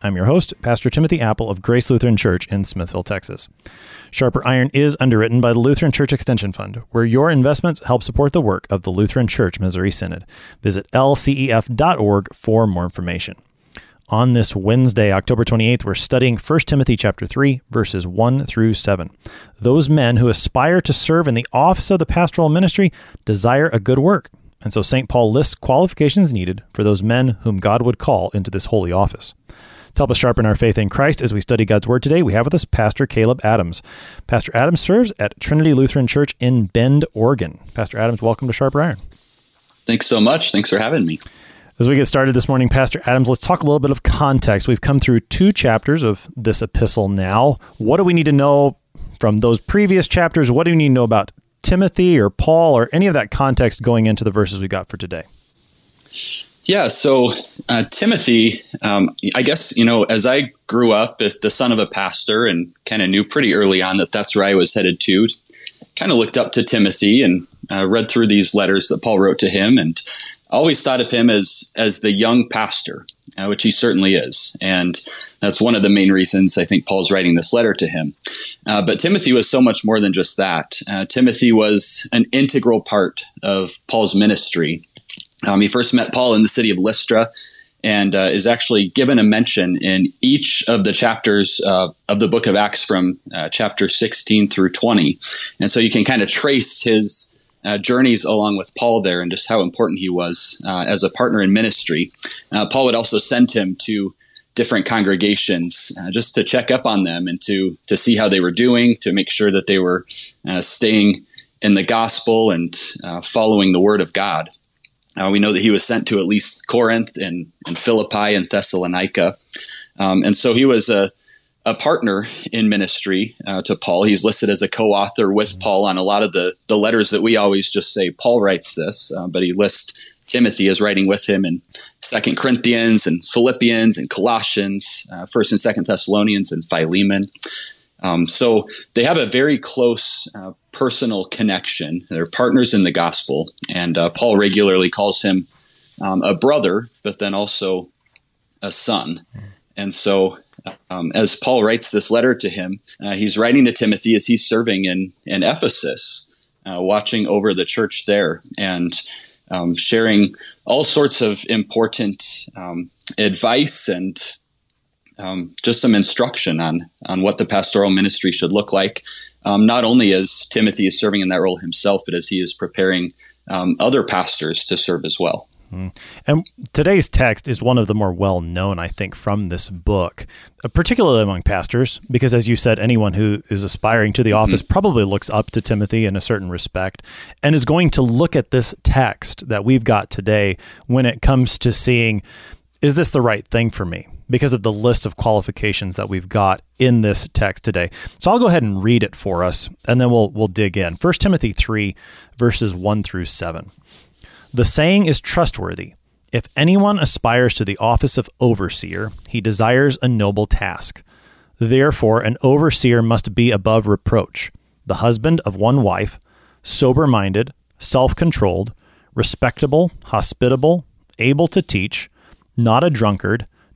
I'm your host, Pastor Timothy Apple of Grace Lutheran Church in Smithville, Texas. Sharper Iron is underwritten by the Lutheran Church Extension Fund, where your investments help support the work of the Lutheran Church Missouri Synod. Visit lcef.org for more information. On this Wednesday, October 28th, we're studying 1 Timothy chapter 3, verses 1 through 7. Those men who aspire to serve in the office of the pastoral ministry desire a good work. And so St. Paul lists qualifications needed for those men whom God would call into this holy office. To help us sharpen our faith in Christ as we study God's Word today, we have with us Pastor Caleb Adams. Pastor Adams serves at Trinity Lutheran Church in Bend, Oregon. Pastor Adams, welcome to Sharp Iron. Thanks so much. Thanks for having me. As we get started this morning, Pastor Adams, let's talk a little bit of context. We've come through two chapters of this epistle now. What do we need to know from those previous chapters? What do we need to know about Timothy or Paul or any of that context going into the verses we got for today? Yeah, so uh, Timothy, um, I guess, you know, as I grew up, the son of a pastor and kind of knew pretty early on that that's where I was headed to, kind of looked up to Timothy and uh, read through these letters that Paul wrote to him and always thought of him as, as the young pastor, uh, which he certainly is. And that's one of the main reasons I think Paul's writing this letter to him. Uh, but Timothy was so much more than just that. Uh, Timothy was an integral part of Paul's ministry um, he first met Paul in the city of Lystra and uh, is actually given a mention in each of the chapters uh, of the book of Acts from uh, chapter 16 through 20. And so you can kind of trace his uh, journeys along with Paul there and just how important he was uh, as a partner in ministry. Uh, Paul would also send him to different congregations just to check up on them and to, to see how they were doing, to make sure that they were staying in the gospel and following the word of God. Uh, we know that he was sent to at least Corinth and, and Philippi and Thessalonica. Um, and so he was a, a partner in ministry uh, to Paul. He's listed as a co author with. Paul on a lot of the, the letters that we always just say Paul writes this, uh, but he lists Timothy as writing with him in Second Corinthians and Philippians and Colossians, uh, First and Second Thessalonians and Philemon. Um, so they have a very close uh, personal connection. They're partners in the gospel, and uh, Paul regularly calls him um, a brother, but then also a son. And so, um, as Paul writes this letter to him, uh, he's writing to Timothy as he's serving in in Ephesus, uh, watching over the church there, and um, sharing all sorts of important um, advice and um, just some instruction on on what the pastoral ministry should look like. Um, not only as Timothy is serving in that role himself, but as he is preparing um, other pastors to serve as well. Mm. And today's text is one of the more well known, I think, from this book, uh, particularly among pastors, because as you said, anyone who is aspiring to the mm-hmm. office probably looks up to Timothy in a certain respect and is going to look at this text that we've got today when it comes to seeing, is this the right thing for me? Because of the list of qualifications that we've got in this text today. So I'll go ahead and read it for us and then we'll we'll dig in. 1 Timothy 3 verses 1 through 7. The saying is trustworthy. If anyone aspires to the office of overseer, he desires a noble task. Therefore, an overseer must be above reproach, the husband of one wife, sober minded, self controlled, respectable, hospitable, able to teach, not a drunkard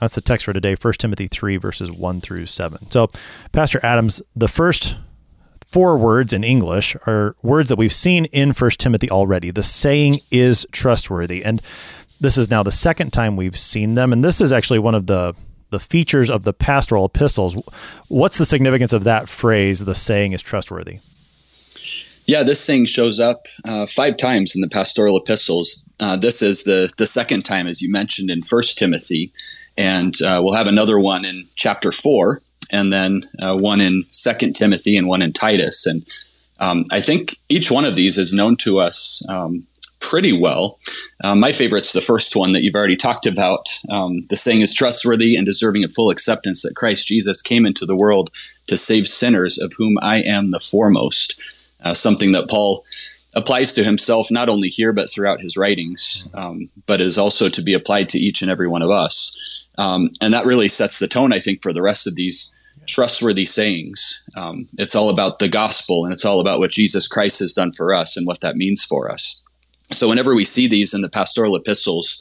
That's the text for today, 1 Timothy 3, verses 1 through 7. So, Pastor Adams, the first four words in English are words that we've seen in 1 Timothy already. The saying is trustworthy. And this is now the second time we've seen them. And this is actually one of the the features of the pastoral epistles. What's the significance of that phrase, the saying is trustworthy? Yeah, this thing shows up uh, five times in the pastoral epistles. Uh, this is the the second time, as you mentioned in First Timothy, and uh, we'll have another one in chapter four, and then uh, one in Second Timothy, and one in Titus. And um, I think each one of these is known to us um, pretty well. Uh, my favorite's the first one that you've already talked about. Um, the saying is trustworthy and deserving of full acceptance that Christ Jesus came into the world to save sinners, of whom I am the foremost. Uh, something that Paul applies to himself not only here but throughout his writings, um, but is also to be applied to each and every one of us. Um, and that really sets the tone, I think, for the rest of these trustworthy sayings. Um, it's all about the gospel and it's all about what Jesus Christ has done for us and what that means for us. So whenever we see these in the pastoral epistles,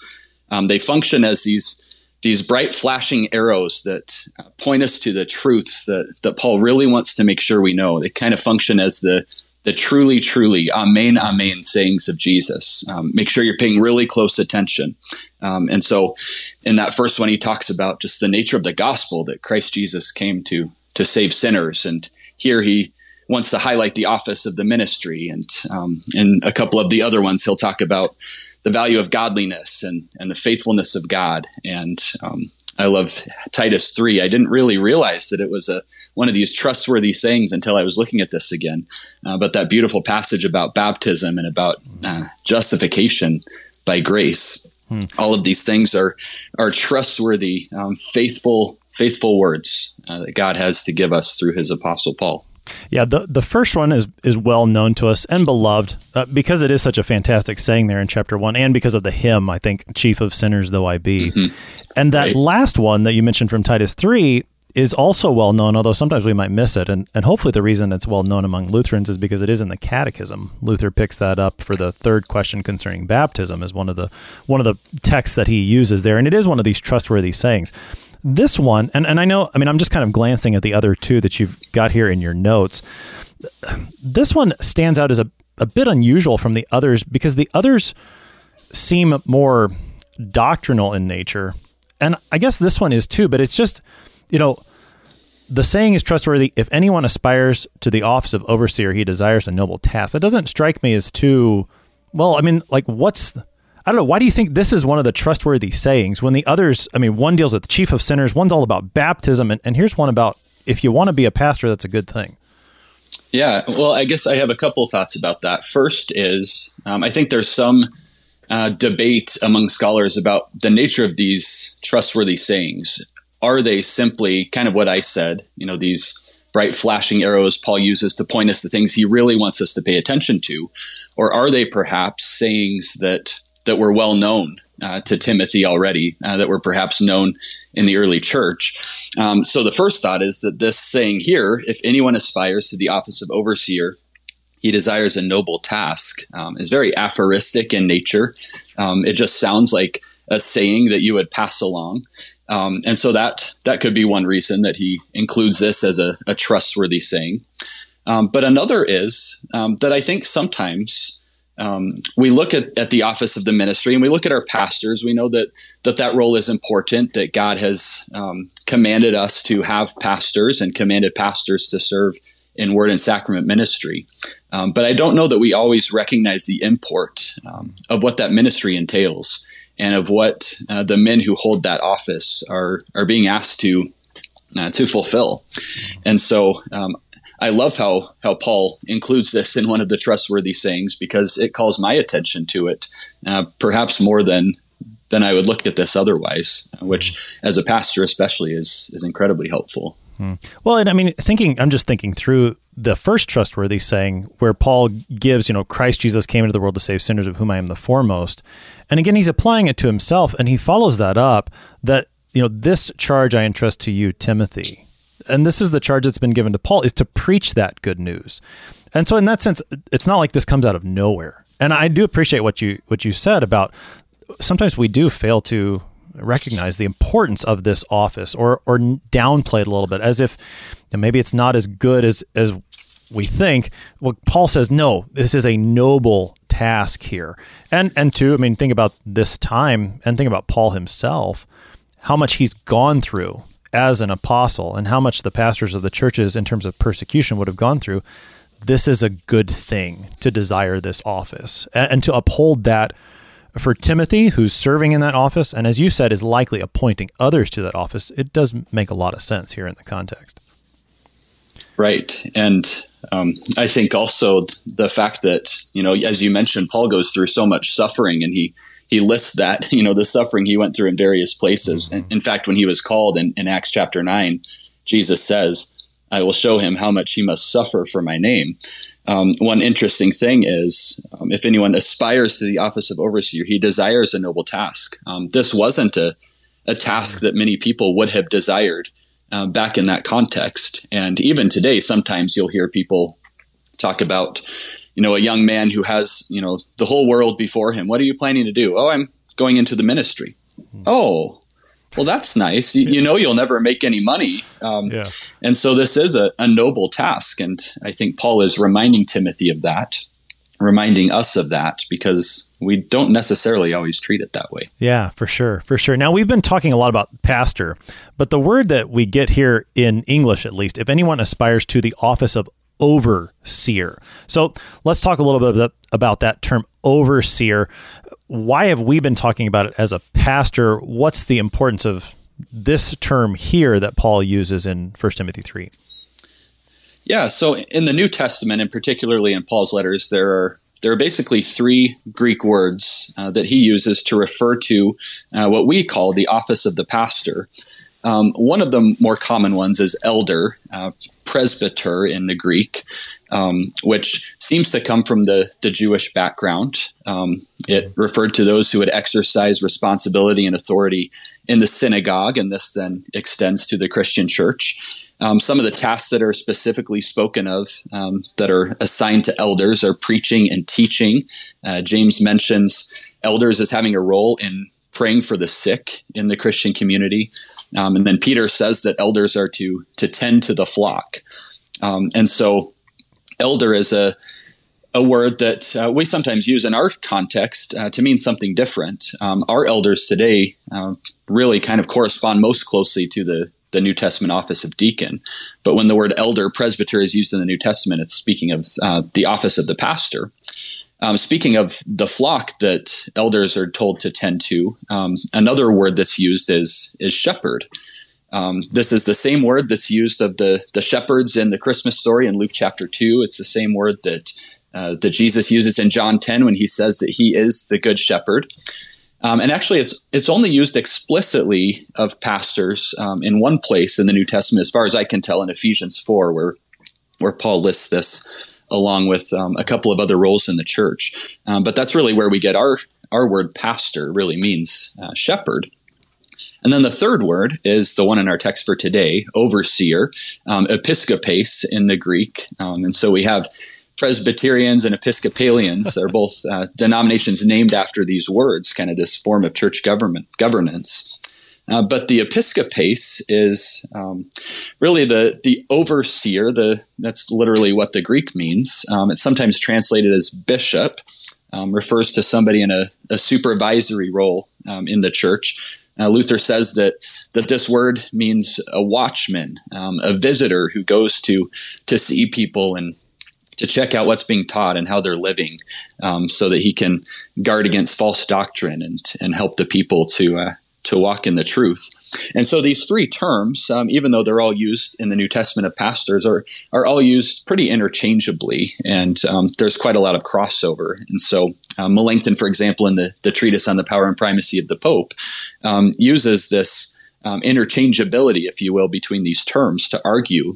um, they function as these these bright flashing arrows that point us to the truths that that Paul really wants to make sure we know. They kind of function as the the truly, truly, amen, amen sayings of Jesus. Um, make sure you're paying really close attention. Um, and so, in that first one, he talks about just the nature of the gospel that Christ Jesus came to to save sinners, and here he wants to highlight the office of the ministry. And um, in a couple of the other ones, he'll talk about the value of godliness and, and the faithfulness of God. And um, I love Titus 3. I didn't really realize that it was a one of these trustworthy sayings until I was looking at this again. Uh, but that beautiful passage about baptism and about uh, justification by grace. Hmm. All of these things are are trustworthy, um, faithful, faithful words uh, that God has to give us through His Apostle Paul. Yeah, the the first one is is well known to us and beloved uh, because it is such a fantastic saying there in chapter one, and because of the hymn, I think, "Chief of Sinners though I be," mm-hmm. and that right. last one that you mentioned from Titus three is also well known, although sometimes we might miss it, and and hopefully the reason it's well known among Lutherans is because it is in the Catechism. Luther picks that up for the third question concerning baptism as one of the one of the texts that he uses there, and it is one of these trustworthy sayings. This one, and, and I know, I mean, I'm just kind of glancing at the other two that you've got here in your notes. This one stands out as a, a bit unusual from the others because the others seem more doctrinal in nature. And I guess this one is too, but it's just, you know, the saying is trustworthy. If anyone aspires to the office of overseer, he desires a noble task. That doesn't strike me as too, well, I mean, like, what's I don't know. Why do you think this is one of the trustworthy sayings when the others, I mean, one deals with the chief of sinners, one's all about baptism, and, and here's one about if you want to be a pastor, that's a good thing. Yeah, well, I guess I have a couple of thoughts about that. First is um, I think there's some uh, debate among scholars about the nature of these trustworthy sayings. Are they simply kind of what I said, you know, these bright flashing arrows Paul uses to point us to things he really wants us to pay attention to? Or are they perhaps sayings that that were well known uh, to Timothy already, uh, that were perhaps known in the early church. Um, so the first thought is that this saying here, if anyone aspires to the office of overseer, he desires a noble task, um, is very aphoristic in nature. Um, it just sounds like a saying that you would pass along. Um, and so that that could be one reason that he includes this as a, a trustworthy saying. Um, but another is um, that I think sometimes um, we look at, at the office of the ministry and we look at our pastors. We know that that, that role is important, that God has um, commanded us to have pastors and commanded pastors to serve in word and sacrament ministry. Um, but I don't know that we always recognize the import of what that ministry entails and of what uh, the men who hold that office are, are being asked to, uh, to fulfill. And so um, I love how how Paul includes this in one of the trustworthy sayings because it calls my attention to it, uh, perhaps more than than I would look at this otherwise, which as a pastor especially is is incredibly helpful. Hmm. Well, and I mean, thinking I'm just thinking through the first trustworthy saying where Paul gives, you know, Christ Jesus came into the world to save sinners of whom I am the foremost. And again, he's applying it to himself and he follows that up that, you know, this charge I entrust to you, Timothy and this is the charge that's been given to Paul is to preach that good news. And so in that sense, it's not like this comes out of nowhere. And I do appreciate what you what you said about sometimes we do fail to recognize the importance of this office or or downplay it a little bit as if maybe it's not as good as as we think. Well, Paul says no, this is a noble task here. And and two, I mean, think about this time and think about Paul himself, how much he's gone through as an apostle and how much the pastors of the churches in terms of persecution would have gone through this is a good thing to desire this office and, and to uphold that for Timothy, who's serving in that office, and as you said, is likely appointing others to that office, it does make a lot of sense here in the context. Right. And um, I think also the fact that, you know, as you mentioned, Paul goes through so much suffering and he, he lists that, you know, the suffering he went through in various places. Mm-hmm. In fact, when he was called in, in Acts chapter 9, Jesus says, I will show him how much he must suffer for my name. Um, one interesting thing is um, if anyone aspires to the office of overseer, he desires a noble task. Um, this wasn't a, a task that many people would have desired uh, back in that context. And even today, sometimes you'll hear people talk about, you know, a young man who has, you know, the whole world before him. What are you planning to do? Oh, I'm going into the ministry. Mm-hmm. Oh, well, that's nice. You, you, know, you'll never make any money. Um, yeah. And so this is a, a noble task. And I think Paul is reminding Timothy of that reminding us of that because we don't necessarily always treat it that way. Yeah, for sure. For sure. Now, we've been talking a lot about pastor, but the word that we get here in English, at least, if anyone aspires to the office of overseer. So let's talk a little bit about that term overseer. Why have we been talking about it as a pastor? What's the importance of this term here that Paul uses in 1 Timothy 3? Yeah, so in the New Testament, and particularly in Paul's letters, there are there are basically three Greek words uh, that he uses to refer to uh, what we call the office of the pastor. Um, one of the more common ones is elder, uh, presbyter in the Greek, um, which seems to come from the, the Jewish background. Um, it referred to those who would exercise responsibility and authority in the synagogue, and this then extends to the Christian church. Um, some of the tasks that are specifically spoken of um, that are assigned to elders are preaching and teaching. Uh, James mentions elders as having a role in praying for the sick in the Christian community. Um, and then Peter says that elders are to, to tend to the flock. Um, and so, elder is a, a word that uh, we sometimes use in our context uh, to mean something different. Um, our elders today uh, really kind of correspond most closely to the the New Testament office of deacon. But when the word elder, presbyter is used in the New Testament, it's speaking of uh, the office of the pastor. Um, speaking of the flock that elders are told to tend to, um, another word that's used is is shepherd. Um, this is the same word that's used of the the shepherds in the Christmas story in Luke chapter two. It's the same word that uh, that Jesus uses in John ten when he says that he is the good shepherd. Um, and actually, it's it's only used explicitly of pastors um, in one place in the New Testament, as far as I can tell, in Ephesians four, where where Paul lists this along with um, a couple of other roles in the church. Um, but that's really where we get our our word pastor really means uh, shepherd. And then the third word is the one in our text for today, overseer, um, episkopos in the Greek. Um, and so we have Presbyterians and Episcopalians are both uh, denominations named after these words, kind of this form of church government governance. Uh, but the episkopos is um, really the the overseer. The that's literally what the Greek means. Um, it's sometimes translated as bishop. Um, refers to somebody in a, a supervisory role um, in the church. Uh, Luther says that that this word means a watchman, um, a visitor who goes to to see people and to check out what's being taught and how they're living, um, so that he can guard against false doctrine and and help the people to uh, to walk in the truth. And so these three terms, um, even though they're all used in the New Testament of pastors, are are all used pretty interchangeably, and um, there's quite a lot of crossover. And so um, Melanchthon, for example, in the the treatise on the power and primacy of the Pope, um, uses this. Um, interchangeability, if you will, between these terms to argue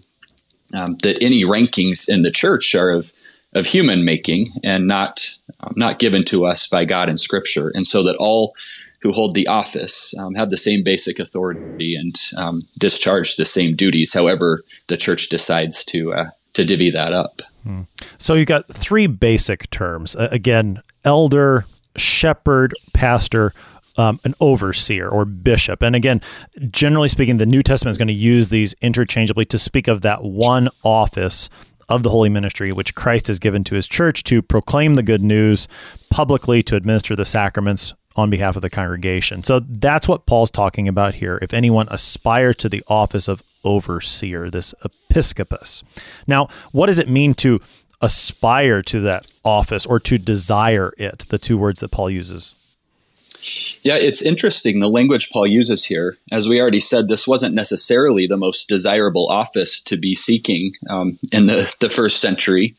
um, that any rankings in the church are of of human making and not um, not given to us by God in Scripture, and so that all who hold the office um, have the same basic authority and um, discharge the same duties. However, the church decides to uh, to divvy that up. Hmm. So you've got three basic terms. Uh, again, elder, shepherd, pastor um, an overseer or bishop. And again, generally speaking, the New Testament is going to use these interchangeably to speak of that one office of the holy ministry which Christ has given to his church to proclaim the good news publicly, to administer the sacraments on behalf of the congregation. So that's what Paul's talking about here. If anyone aspires to the office of overseer, this episkopos. Now, what does it mean to aspire to that office or to desire it, the two words that Paul uses? Yeah, it's interesting the language Paul uses here. As we already said, this wasn't necessarily the most desirable office to be seeking um, in the, the first century.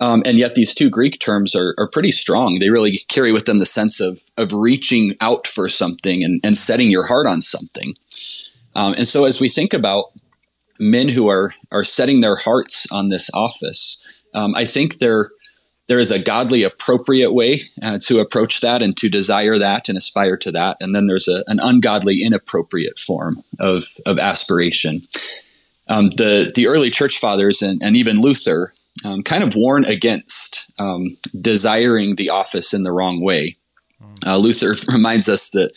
Um, and yet, these two Greek terms are, are pretty strong. They really carry with them the sense of, of reaching out for something and, and setting your heart on something. Um, and so, as we think about men who are, are setting their hearts on this office, um, I think there, there is a godly, appropriate way uh, to approach that and to desire that and aspire to that. And then there's a, an ungodly, inappropriate form of, of aspiration. Um, the, the early church fathers and, and even Luther um, kind of warn against um, desiring the office in the wrong way. Uh, Luther reminds us that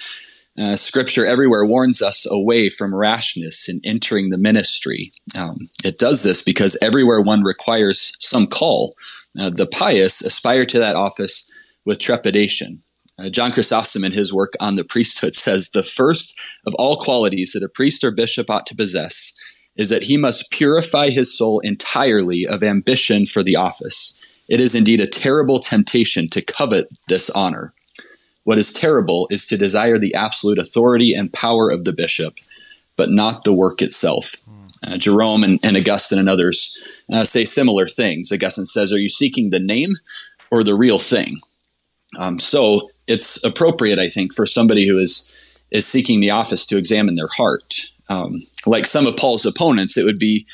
uh, Scripture everywhere warns us away from rashness in entering the ministry. Um, it does this because everywhere one requires some call, uh, the pious aspire to that office with trepidation. Uh, John Chrysostom, in his work on the priesthood, says the first of all qualities that a priest or bishop ought to possess is that he must purify his soul entirely of ambition for the office. It is indeed a terrible temptation to covet this honor. What is terrible is to desire the absolute authority and power of the bishop, but not the work itself. Uh, Jerome and, and, Augustine and others uh, say similar things. Augustine says, Are you seeking the name or the real thing? Um, so it's appropriate, I think, for somebody who is, is seeking the office to examine their heart um, like some of Paul's opponents, it would be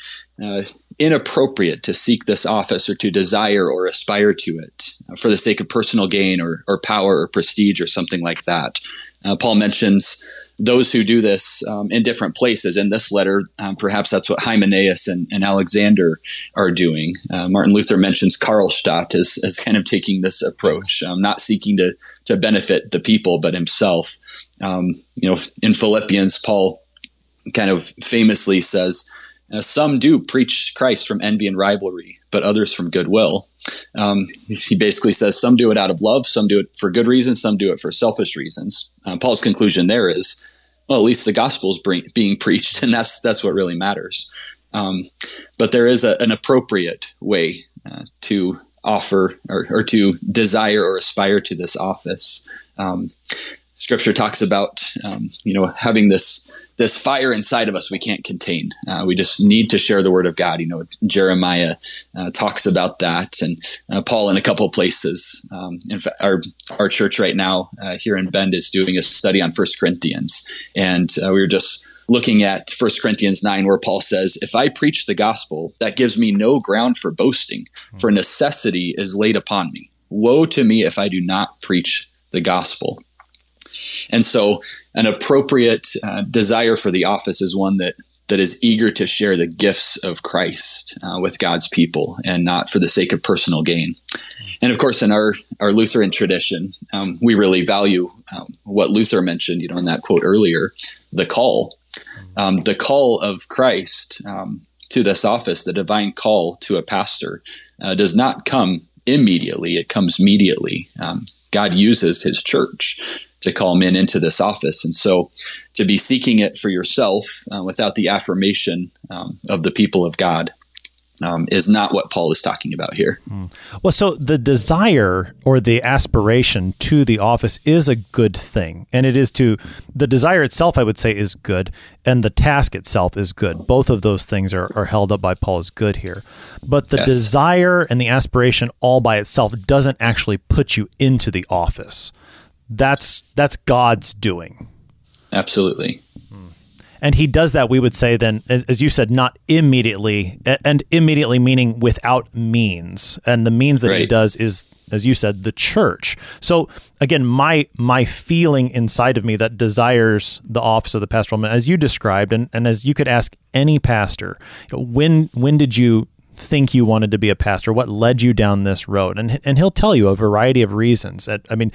uh, inappropriate to seek this office or to desire or aspire to it for the sake of personal gain or, or power or prestige or something like that. Uh, Paul mentions those who do this um, in different places. In this letter, um, perhaps that's what Hymenaeus and, and Alexander are doing. Uh, Martin Luther mentions Karlstadt as, as kind of taking this approach, um, not seeking to, to benefit the people, but himself. Um, you know, in Philippians, Paul kind of famously says, uh, Some do preach Christ from envy and rivalry, but others from goodwill. Um, he basically says some do it out of love, some do it for good reasons, some do it for selfish reasons. Uh, Paul's conclusion there is, well, at least the gospel is being preached, and that's that's what really matters. Um, but there is a, an appropriate way uh, to offer or, or, to desire or aspire to this office. Um, scripture talks about um, you know having this this fire inside of us we can't contain. Uh, we just need to share the word of god. You know jeremiah uh, talks about that and uh, paul in a couple places. Um, in fact our our church right now uh, here in bend is doing a study on first corinthians. And uh, we were just looking at First corinthians 9 where paul says if i preach the gospel that gives me no ground for boasting for necessity is laid upon me. Woe to me if i do not preach the gospel and so, an appropriate uh, desire for the office is one that that is eager to share the gifts of Christ uh, with God's people and not for the sake of personal gain. And of course, in our, our Lutheran tradition, um, we really value um, what Luther mentioned, you know, in that quote earlier, the call, um, the call of Christ um, to this office, the divine call to a pastor, uh, does not come immediately; it comes immediately. Um, God uses His church to call men into this office. And so to be seeking it for yourself uh, without the affirmation um, of the people of God um, is not what Paul is talking about here. Mm. Well, so the desire or the aspiration to the office is a good thing. And it is to, the desire itself, I would say, is good. And the task itself is good. Both of those things are, are held up by Paul as good here. But the yes. desire and the aspiration all by itself doesn't actually put you into the office that's that's God's doing. Absolutely. Hmm. And he does that, we would say, then, as, as, you said, not immediately, and immediately meaning without means. And the means that right. he does is, as you said, the church. So again, my my feeling inside of me that desires the office of the pastoral man, as you described, and, and as you could ask any pastor, when when did you think you wanted to be a pastor? What led you down this road? And and he'll tell you a variety of reasons. I mean,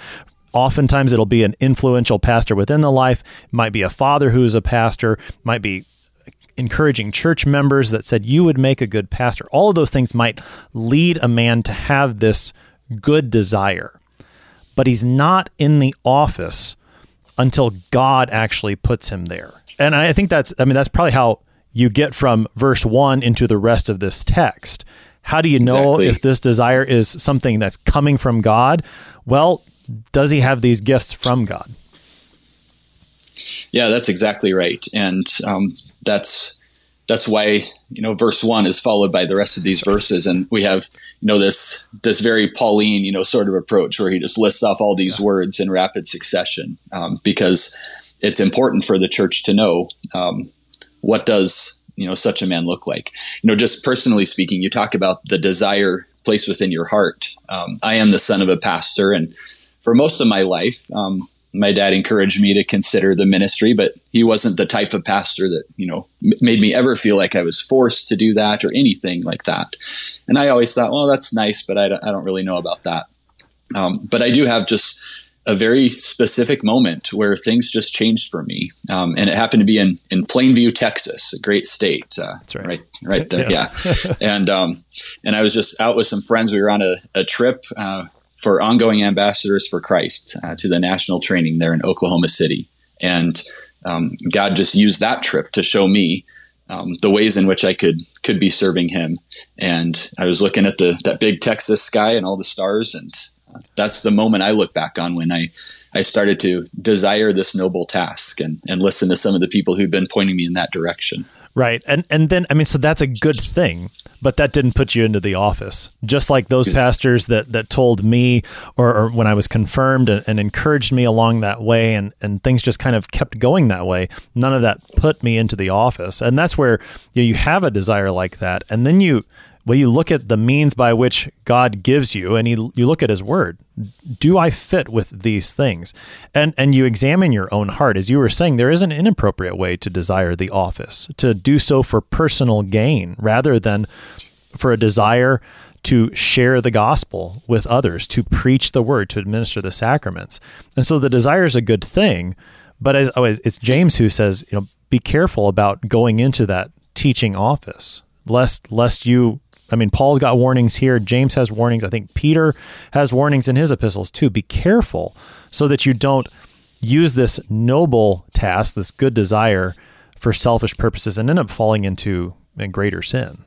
Oftentimes, it'll be an influential pastor within the life, it might be a father who is a pastor, might be encouraging church members that said you would make a good pastor. All of those things might lead a man to have this good desire, but he's not in the office until God actually puts him there. And I think that's, I mean, that's probably how you get from verse one into the rest of this text. How do you know exactly. if this desire is something that's coming from God? Well, does he have these gifts from God? Yeah, that's exactly right, and um, that's that's why you know verse one is followed by the rest of these verses, and we have you know this this very Pauline you know sort of approach where he just lists off all these yeah. words in rapid succession um, because it's important for the church to know um, what does you know such a man look like you know just personally speaking you talk about the desire placed within your heart um, i am the son of a pastor and for most of my life um, my dad encouraged me to consider the ministry but he wasn't the type of pastor that you know m- made me ever feel like i was forced to do that or anything like that and i always thought well that's nice but i don't, I don't really know about that um, but i do have just a very specific moment where things just changed for me, um, and it happened to be in in Plainview, Texas, a great state. Uh, That's right, right, right there, yes. yeah. and um, and I was just out with some friends. We were on a, a trip uh, for ongoing ambassadors for Christ uh, to the national training there in Oklahoma City, and um, God just used that trip to show me. Um, the ways in which I could could be serving Him, and I was looking at the that big Texas sky and all the stars, and that's the moment I look back on when I, I started to desire this noble task and, and listen to some of the people who've been pointing me in that direction. Right. And and then I mean so that's a good thing, but that didn't put you into the office. Just like those pastors that that told me or, or when I was confirmed and, and, encouraged me along that way and and things just kind of kept going that way. None of that put me into the office. And that's where you, know, you have a desire like that and then you well, you look at the means by which God gives you, and you, you look at His Word. Do I fit with these things? And and you examine your own heart, as you were saying. There is an inappropriate way to desire the office, to do so for personal gain rather than for a desire to share the gospel with others, to preach the word, to administer the sacraments. And so the desire is a good thing, but as, oh, it's James who says, you know, be careful about going into that teaching office, lest lest you I mean, Paul's got warnings here. James has warnings. I think Peter has warnings in his epistles too. Be careful so that you don't use this noble task, this good desire, for selfish purposes and end up falling into a greater sin.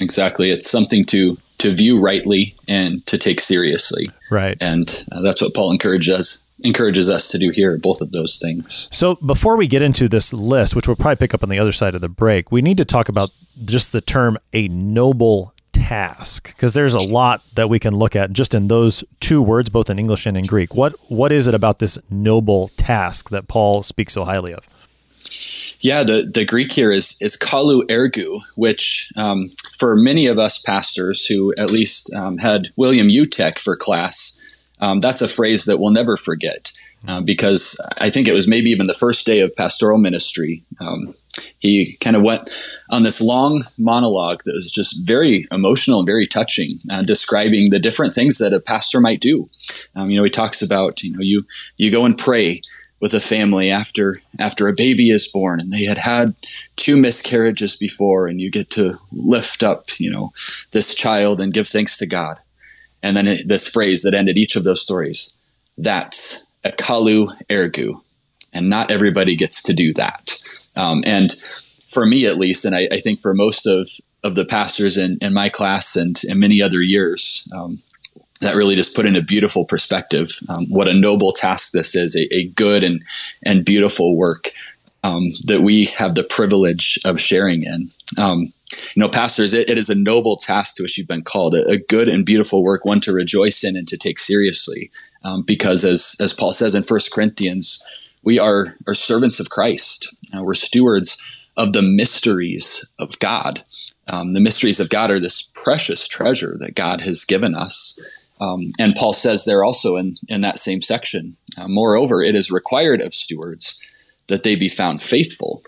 Exactly. It's something to to view rightly and to take seriously. Right. And uh, that's what Paul encourages encourages us to do here, both of those things. So before we get into this list, which we'll probably pick up on the other side of the break, we need to talk about just the term a noble task because there's a lot that we can look at just in those two words both in English and in Greek. What what is it about this noble task that Paul speaks so highly of? Yeah, the, the Greek here is is kalou ergou, which um, for many of us pastors who at least um, had William Utech for class, um, that's a phrase that we'll never forget uh, because I think it was maybe even the first day of pastoral ministry. Um, he kind of went on this long monologue that was just very emotional and very touching, uh, describing the different things that a pastor might do. Um, you know, he talks about you know you you go and pray with a family after after a baby is born and they had had two miscarriages before and you get to lift up you know this child and give thanks to god and then this phrase that ended each of those stories that's kalou ergou and not everybody gets to do that. Um, and for me at least and I, I, think for most of of the pastors in, in my class and in many other years um, that really just put in a beautiful perspective um, what a noble task this is a, a good and and beautiful work um, that we have the privilege of sharing in. Um, you know pastors it, it is a noble task to which you've been called a, a, good and beautiful work one to rejoice in and to take seriously. Um, because as as paul says in First corinthians we are are servants of christ. Uh, we're stewards of the mysteries of god. Um, the mysteries of god are this precious treasure that god has given us. Um, and Paul says there also in, in that same section, uh, moreover, it is required of stewards that they be found faithful.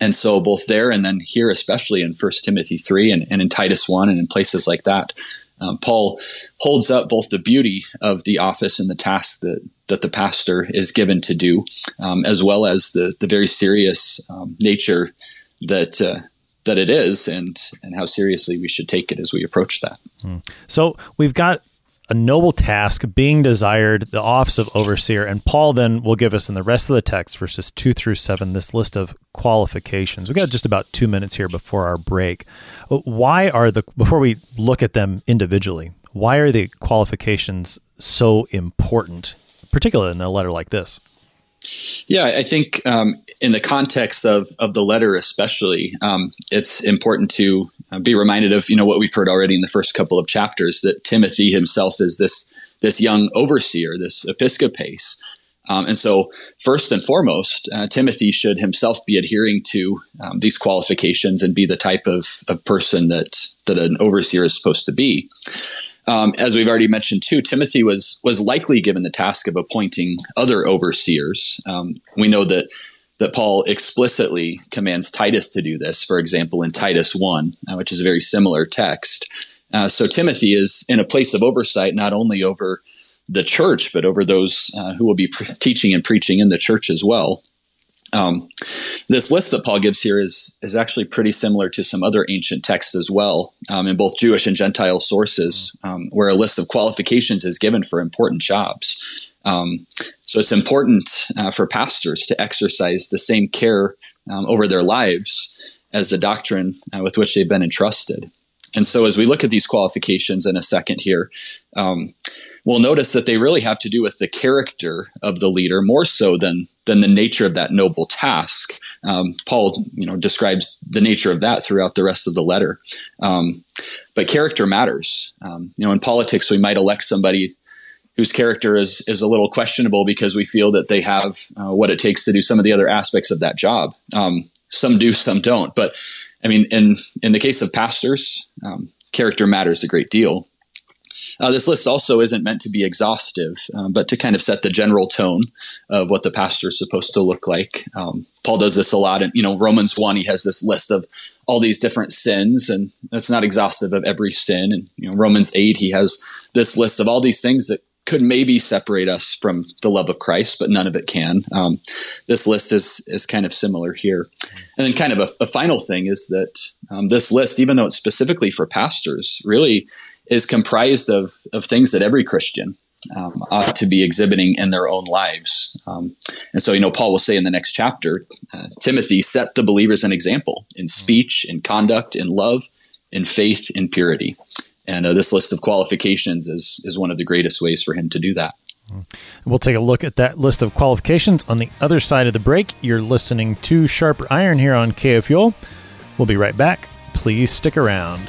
And so, both there and then here, especially in 1 Timothy 3 and, and in Titus 1 and in places like that, um, Paul holds up both the beauty of the office and the task that, that the pastor is given to do, um, as well as the, the very serious um, nature that, uh, that it is and, and how seriously we should take it as we approach that. Hmm. So, we've got a noble task being desired, the office of overseer. And Paul then will give us in the rest of the text, verses two through seven, this list of qualifications. We've got just about two minutes here before our break. Why are the, before we look at them individually, why are the qualifications so important, particularly in a letter like this? Yeah, I think um, in the context of of the letter, especially, um, it's important to uh, be reminded of you know what we've heard already in the first couple of chapters that Timothy himself is this this young overseer, this episcopos. Um, and so, first and foremost, uh, Timothy should himself be adhering to um, these qualifications and be the type of, of person that that an overseer is supposed to be. Um, as we've already mentioned too, Timothy was was likely given the task of appointing other overseers. Um, we know that that Paul explicitly commands Titus to do this. For example, in Titus one, uh, which is a very similar text. Uh, so Timothy is in a place of oversight not only over the church but over those uh, who will be pre- teaching and preaching in the church as well. Um, this list that Paul gives here is is actually pretty similar to some other ancient texts as well, um, in both Jewish and Gentile sources, um, where a list of qualifications is given for important jobs. Um, so it's important uh, for pastors to exercise the same care um, over their lives as the doctrine uh, with which they've been entrusted. And so, as we look at these qualifications in a second here, um, we'll notice that they really have to do with the character of the leader more so than than the nature of that noble task. Um, Paul, you know, describes the nature of that throughout the rest of the letter. Um, but character matters. Um, you know, in politics, we might elect somebody whose character is is a little questionable because we feel that they have uh, what it takes to do some of the other aspects of that job. Um, some do, some don't. But I mean, in in the case of pastors, um, character matters a great deal. Uh, this list also isn't meant to be exhaustive, um, but to kind of set the general tone of what the pastor is supposed to look like. Um, Paul does this a lot. And, you know, Romans 1, he has this list of all these different sins, and that's not exhaustive of every sin. And, you know, Romans 8, he has this list of all these things that could maybe separate us from the love of Christ, but none of it can. Um, this list is is kind of similar here. And then, kind of a, a final thing is that um, this list, even though it's specifically for pastors, really is comprised of, of things that every Christian um, ought to be exhibiting in their own lives. Um, and so, you know, Paul will say in the next chapter uh, Timothy, set the believers an example in speech, in conduct, in love, in faith, in purity. And uh, this list of qualifications is, is one of the greatest ways for him to do that. We'll take a look at that list of qualifications on the other side of the break. You're listening to Sharper Iron here on KFUO. We'll be right back. Please stick around.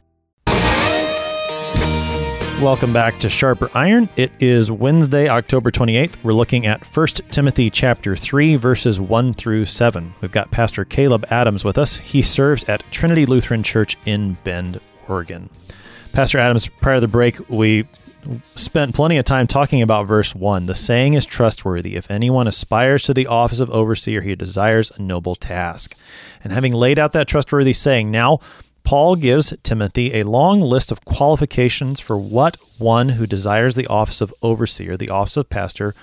Welcome back to Sharper Iron. It is Wednesday, October 28th. We're looking at 1 Timothy chapter 3 verses 1 through 7. We've got Pastor Caleb Adams with us. He serves at Trinity Lutheran Church in Bend, Oregon. Pastor Adams, prior to the break, we spent plenty of time talking about verse 1. The saying is trustworthy. If anyone aspires to the office of overseer, he desires a noble task. And having laid out that trustworthy saying, now Paul gives Timothy a long list of qualifications for what one who desires the office of overseer, the office of pastor,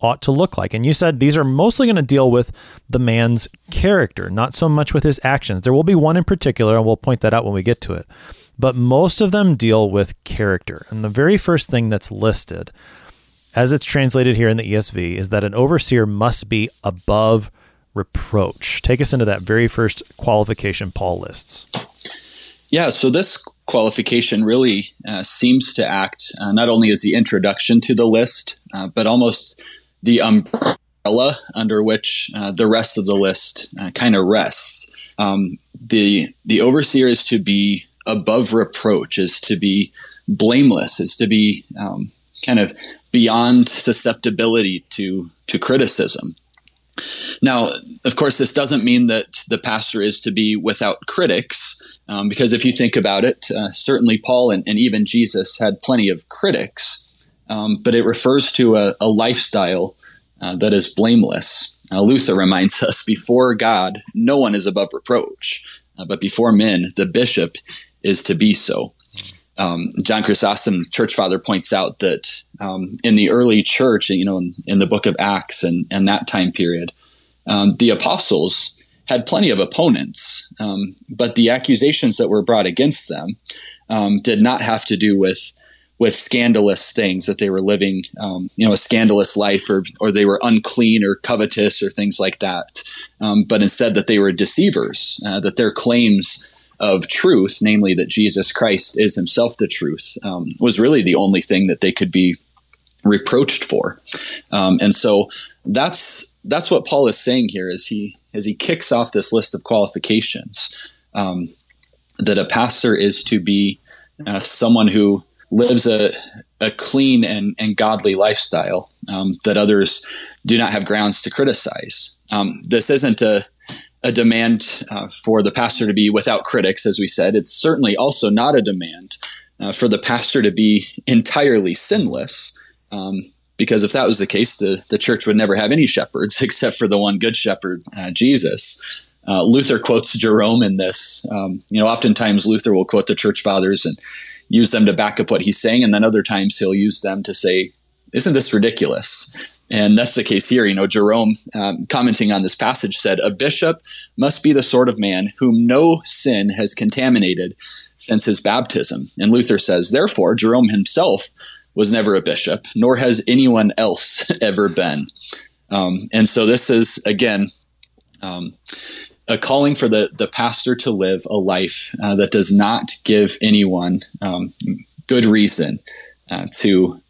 ought to look like. And you said these are mostly going to deal with the man's character, not so much with his actions. There will be one in particular, and we'll point that out when we get to it. But most of them deal with character. And the very first thing that's listed, as it's translated here in the ESV, is that an overseer must be above reproach. Take us into that very first qualification Paul lists. Yeah, so this qualification really uh, seems to act uh, not only as the introduction to the list, uh, but almost the umbrella under which uh, the rest of the list uh, kind of rests. Um, the the overseer is to be above reproach, is to be blameless, is to be um, kind of beyond susceptibility to to criticism. Now, of course, this doesn't mean that the pastor is to be without critics, um, because if you think about it, uh, certainly Paul and, and, even Jesus had plenty of critics, um, but it refers to a, a lifestyle uh, that is blameless. Uh, Luther reminds us before God, no one is above reproach, uh, but before men, the bishop is to be so. Um, John Chrysostom, church father, points out that um, in the early church, you know, in, in, the book of Acts and, and that time period, um, the apostles had plenty of opponents, um, but the accusations that were brought against them um, did not have to do with with scandalous things that they were living, um, you know, a scandalous life, or or they were unclean or covetous or things like that. but instead, that they were deceivers, uh, that their claims of truth, namely that Jesus Christ is himself the truth, um, was really the only thing that they could be reproached for. Um, and so that's that's what Paul is saying here as he as he kicks off this list of qualifications um, that a pastor is to be uh, someone who lives a, a clean and, and godly lifestyle um, that others do not have grounds to criticize. Um, this isn't a a demand uh, for the pastor to be without critics, as we said. It's certainly also not a demand uh, for the pastor to be entirely sinless, um, because if that was the case, the, the church would never have any shepherds except for the one good shepherd, uh, Jesus. Uh, Luther quotes Jerome in this. Um, you know, oftentimes Luther will quote the church fathers and use them to back up what he's saying, and then other times he'll use them to say, "Isn't this ridiculous?" And that's the case here. You know, Jerome, um, commenting on this passage, said, A bishop must be the sort of man whom no sin has contaminated since his baptism. And Luther says, Therefore, Jerome himself was never a bishop, nor has anyone else ever been. Um, and so this is, again, um, a calling for the, the pastor to live a life uh, that does not give anyone um, good reason uh, to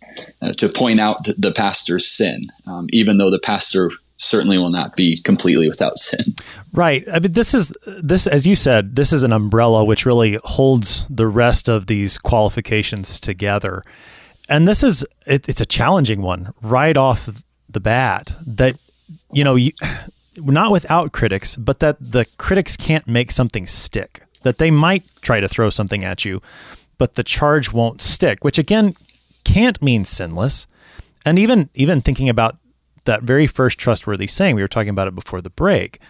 uh, to point out the pastor's sin, um, even though the pastor certainly will not be completely without sin. Right. I mean, this is this, as you said, this is an umbrella which really holds the rest of these qualifications together, and this is it, it's a challenging one right off the bat. That you know, you, not without critics, but that the critics can't make something stick. That they might try to throw something at you, but the charge won't stick. Which again can't mean sinless. And even even thinking about that very first trustworthy saying, we were talking about it before the break.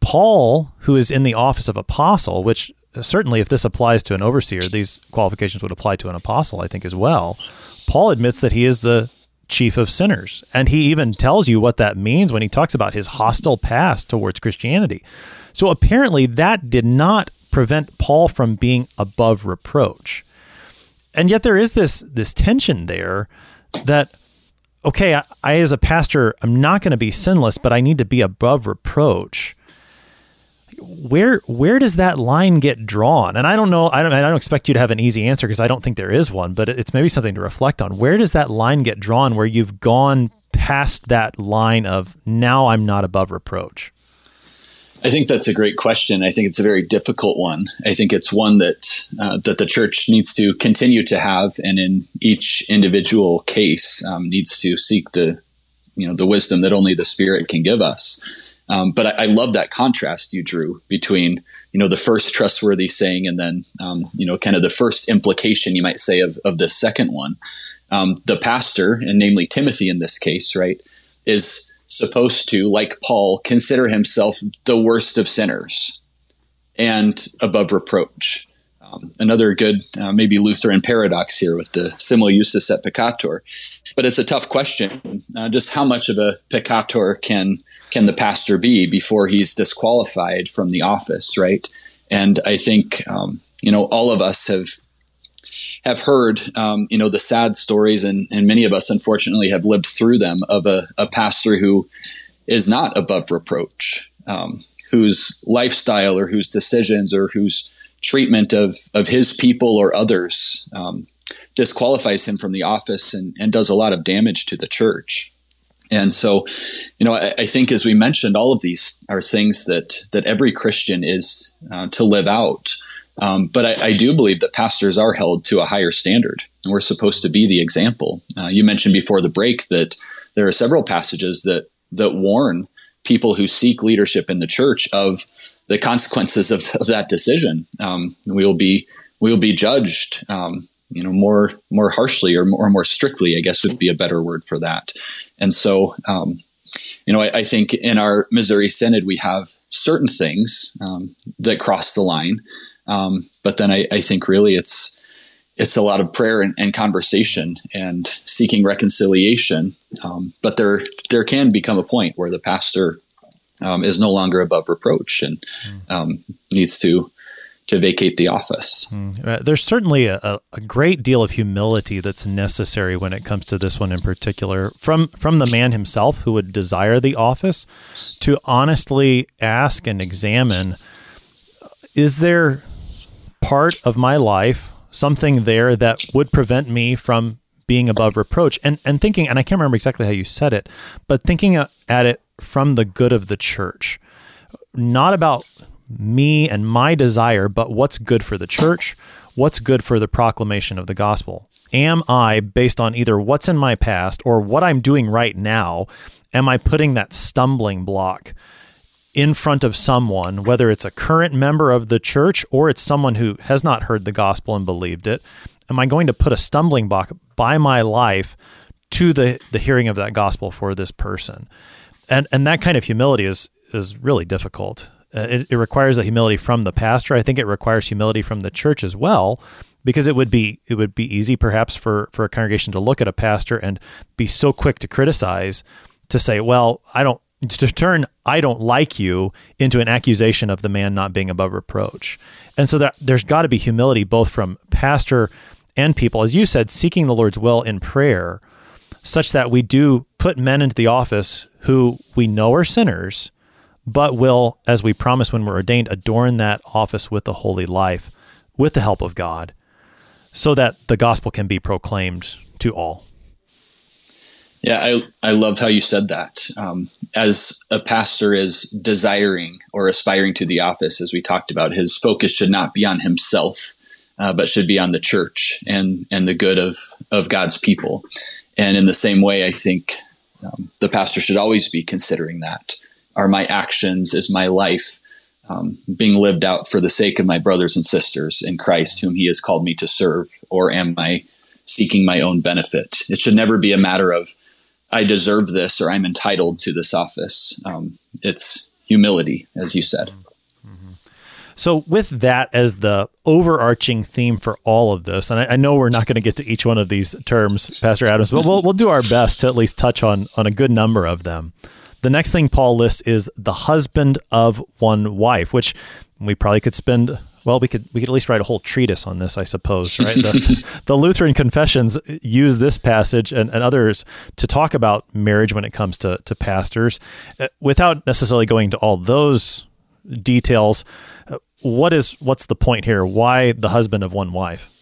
Paul, who is in the office of apostle, which uh, certainly if this applies to an overseer, these qualifications would apply to an apostle, I think, as well. Paul admits that he is the chief of sinners. And he even tells you what that means when he talks about his hostile past towards Christianity. So apparently, that did not prevent Paul from being above reproach and yet there is this this tension there that okay, I, I as a pastor, I'm not going to be sinless, but I need to be above reproach. Where where does that line get drawn? And I don't know. I don't. I don't expect you to have an easy answer because I don't think there is one. But it's maybe something to reflect on. Where does that line get drawn? Where you've gone past that line of now I'm not above reproach. I think that's a great question. I think it's a very difficult one. I think it's one that uh, that the church needs to continue to have, and in each individual case, um, needs to seek the you know the wisdom that only the Spirit can give us. Um, but I, I, love that contrast you drew between you know the first trustworthy saying and then um, you know kind of the first implication you might say of of the second one. Um, the pastor, and namely Timothy in this case, right, is supposed to, like Paul, consider himself the worst of sinners and above reproach. Um, another good, uh, maybe Lutheran paradox here with the simul justus et peccator. But it's a tough question. Uh, just how much of a peccator can can the pastor be before he's disqualified from the office, right? And I think um, you know all of us have have heard, um, you know, the sad stories, and, and many of us, unfortunately, have lived through them of a, a pastor who is not above reproach, um, whose lifestyle or whose decisions or whose treatment of, of his people or others um, disqualifies him from the office and, and does a lot of damage to the church. And so, you know, I, I, think as we mentioned, all of these are things that that every Christian is uh, to live out Um, but I, I, do believe that pastors are held to a higher standard, and we're supposed to be the example. Uh, you mentioned before the break that there are several passages that that warn people who seek leadership in the church of the consequences of, of that decision. Um, we will be we will be judged, um, you know, more more harshly or more, or more strictly. I guess would be a better word for that. And so, um, you know, I, I, think in our Missouri Synod we have certain things um, that cross the line, um, but then I, I, think really it's it's a lot of prayer and, and conversation and seeking reconciliation. Um, but there there can become a point where the pastor um, is no longer above reproach and um, needs to to vacate the office. Mm. There's certainly a, a, great deal of humility that's necessary when it comes to this one in particular, from from the man himself who would desire the office, to honestly ask and examine: Is there part of my life something there that would prevent me from being above reproach? And and thinking, and I can't remember exactly how you said it, but thinking at it from the good of the church, not about me and my desire, but what's good for the church, what's good for the proclamation of the gospel. Am I, based on either what's in my past or what I'm doing right now, am I putting that stumbling block in front of someone, whether it's a current member of the church or it's someone who has not heard the gospel and believed it? Am I going to put a stumbling block by my life to the, the hearing of that gospel for this person? And and that kind of humility is is really difficult. Uh, it, it requires a humility from the pastor. I think it requires humility from the church as well, because it would be it would be easy perhaps for for a congregation to look at a pastor and be so quick to criticize, to say, well, I don't to turn I don't like you into an accusation of the man not being above reproach. And so that there's got to be humility both from pastor and people, as you said, seeking the Lord's will in prayer, such that we do put men into the office who we know are sinners, but will, as we promise when we're ordained, adorn that office with the holy life with the help of God so that the gospel can be proclaimed to all. Yeah, I, I love how you said that. Um, as a pastor is desiring or aspiring to the office, as we talked about, his focus should not be on himself, uh, but should be on the church and, and the good of, of God's people. And in the same way, I think um, the pastor should always be considering that. Are my actions, is my life um, being lived out for the sake of my brothers and sisters in Christ, whom He has called me to serve, or am I seeking my own benefit? It should never be a matter of I deserve this or I'm entitled to this office. Um, it's humility, as you said. So, with that as the overarching theme for all of this, and I, I know we're not going to get to each one of these terms, Pastor Adams, but we'll, we'll do our best to at least touch on, on a good number of them. The next thing Paul lists is the husband of one wife, which we probably could spend well, we could we could at least write a whole treatise on this, I suppose. Right? The, the Lutheran confessions use this passage and, and, others to talk about marriage when it comes to to pastors, uh, without necessarily going to all those details what is what's the point here? Why the husband of one wife?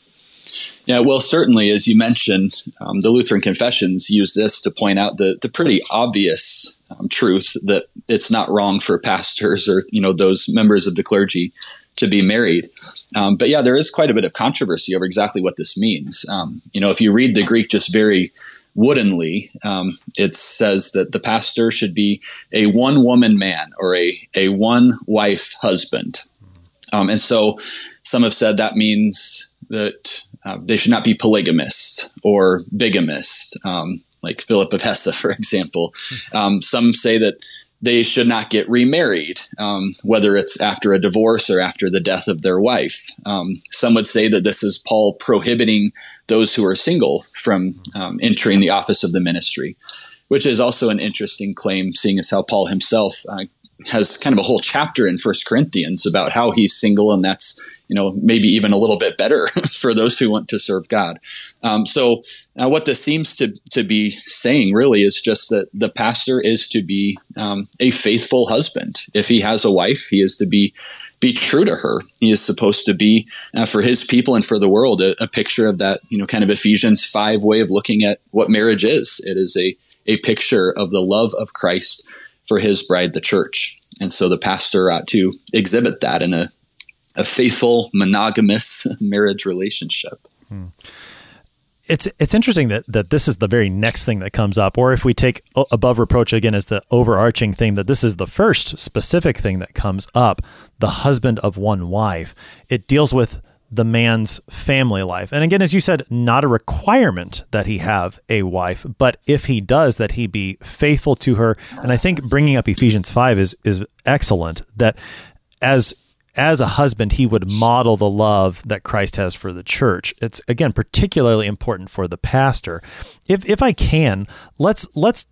Yeah, well, certainly, as you mentioned, um, the Lutheran confessions use this to point out the the pretty obvious um, truth that it's not wrong for pastors or you know those members of the clergy to be married. Um, but yeah, there is quite a bit of controversy over exactly what this means. Um, you know, if you read the Greek just very woodenly, um, it says that the pastor should be a one woman man or a, a one wife husband. Um, and so some have said that means that uh, they should not be polygamist or bigamist, um, like Philip of Hesse, for example. Um, some say that they should not get remarried, um, whether it's after a divorce or after the death of their wife. Um, some would say that this is Paul prohibiting those who are single from um, entering the office of the ministry, which is also an interesting claim, seeing as how Paul himself uh, has kind of a whole chapter in First Corinthians about how he's single, and that's you know maybe even a little bit better for those who want to serve God. Um, so uh, what this seems to to be saying really is just that the pastor is to be um, a faithful husband. If he has a wife, he is to be be true to her. He is supposed to be uh, for his people and for the world a, a picture of that you know kind of Ephesians five way of looking at what marriage is. It is a a picture of the love of Christ for his bride, the church. And so the pastor ought to exhibit that in a a faithful monogamous marriage relationship. Hmm it's it's interesting that that this is the very next thing that comes up or if we take above reproach again as the overarching theme that this is the first specific thing that comes up the husband of one wife it deals with the man's family life and again as you said not a requirement that he have a wife but if he does that he be faithful to her and i think bringing up ephesians 5 is is excellent that as as a husband, he would model the love that Christ has for the church. It's again particularly important for the pastor. If if I can, let's let's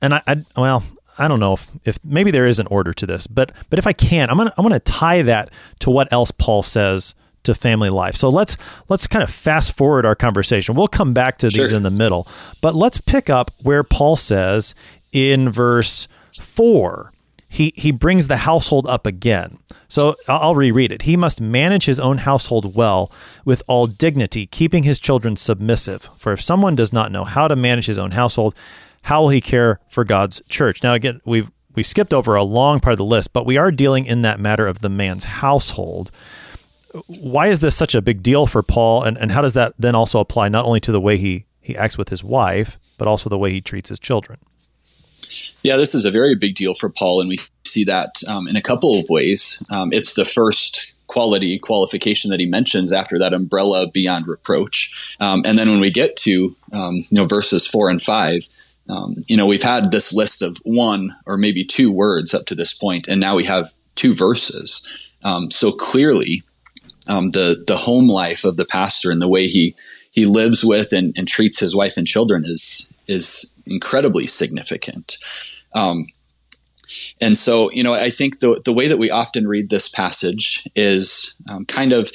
and I, I well, I don't know if, if maybe there is an order to this, but but if I can, I'm gonna I'm gonna tie that to what else Paul says to family life. So let's let's kind of fast forward our conversation. We'll come back to these in the middle, but let's pick up where Paul says in verse four he he brings the household up again. So I'll reread it. He must manage his own household well with all dignity, keeping his children submissive. For if someone does not know how to manage his own household, how will he care for God's church? Now again, we've we skipped over a long part of the list, but we are dealing in that matter of the man's household. Why is this such a big deal for Paul and, and how does that then also apply not only to the way he, he acts with his wife, but also the way he treats his children? Yeah, this is a very big deal for Paul, and we see that um, in a couple of ways. Um, it's the first quality qualification that he mentions after that umbrella beyond reproach, um, and then when we get to um, you know verses four and five. Um, you know, we've had this list of one or maybe two words up to this point, and now we have two verses. Um, so clearly, the the home life of the pastor and the way he he lives with and, and treats his wife and children is is incredibly significant. Um, and so, you know, I think the the way that we often read this passage is um, kind of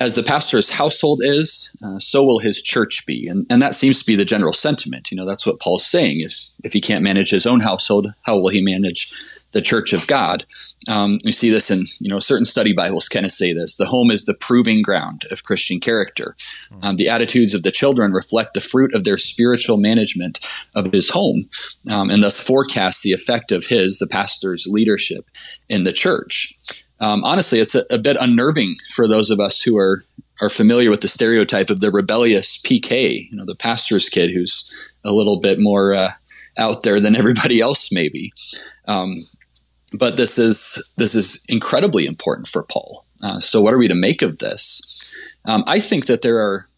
as the pastor's household is, uh, so will his church be, and and that seems to be the general sentiment. You know, that's what Paul's saying. If if he can't manage his own household, how will he manage the church of God. Um, we see this in you know certain study Bibles kind of say this: the home is the proving ground of Christian character. Um, the attitudes of the children reflect the fruit of their spiritual management of his home, um, and thus forecast the effect of his, the pastor's leadership in the church. Um, honestly, it's a, a bit unnerving for those of us who are are familiar with the stereotype of the rebellious PK, you know, the pastor's kid who's a little bit more uh, out there than everybody else, maybe. Um, but this is this is incredibly important for Paul. Uh, so, what are we to make of this? Um, I think that there are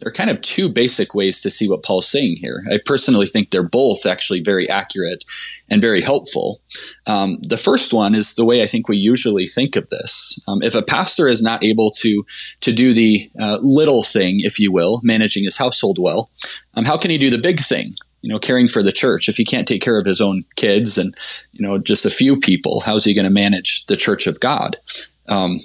there are kind of two basic ways to see what Paul's saying here. I personally think they're both actually very accurate and very helpful. Um, the first one is the way I think we usually think of this. Um, if a pastor is not able to to do the uh, little thing, if you will, managing his household well, um, how can he do the big thing? You know, caring for the church. If he can't take care of his own kids and, you know, just a few people, how's he going to manage the church of God? Um,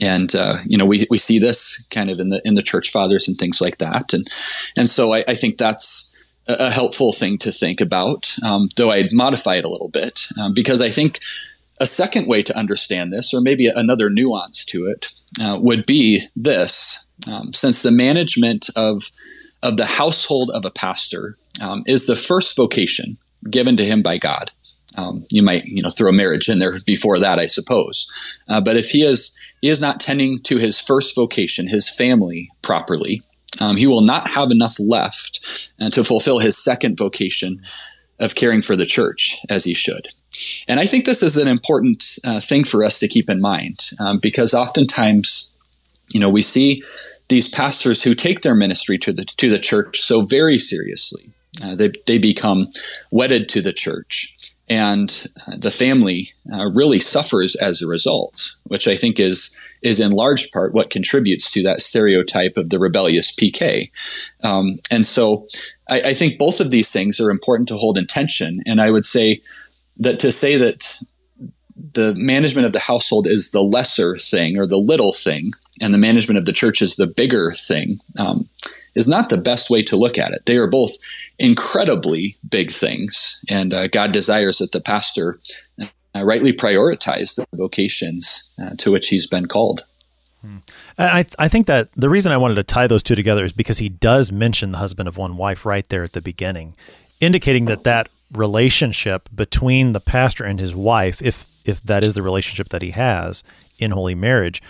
and uh, you know, we, we see this kind of in the in the church fathers and things like that. And and so I, I think that's a, helpful thing to think about. Um, though I'd modify it a little bit um, because I think a second way to understand this, or maybe another nuance to it, uh, would be this: um, since the management of of the household of a pastor um, is the first vocation given to him by God. Um, you might, you know, throw a marriage in there before that, I suppose. Uh, but if he is he is not tending to his first vocation, his family properly, um, he will not have enough left uh, to fulfill his second vocation of caring for the church as he should. And I think this is an important uh, thing for us to keep in mind um, because oftentimes, you know, we see these pastors who take their ministry to the to the church so very seriously. Uh, they they become wedded to the church, and uh, the family uh, really suffers as a result, which I think is is in large part what contributes to that stereotype of the rebellious PK. Um, and so, I, I think both of these things are important to hold in tension. And I would say that to say that the management of the household is the lesser thing or the little thing, and the management of the church is the bigger thing, um, is not the best way to look at it. They are both incredibly big things, and uh, God desires that the pastor uh, rightly prioritize the vocations uh, to which he's been called. Hmm. I, I think that the reason I wanted to tie those two together is because he does mention the husband of one wife right there at the beginning, indicating that that relationship between the pastor and his wife, if if that is the relationship that he has, in holy marriage,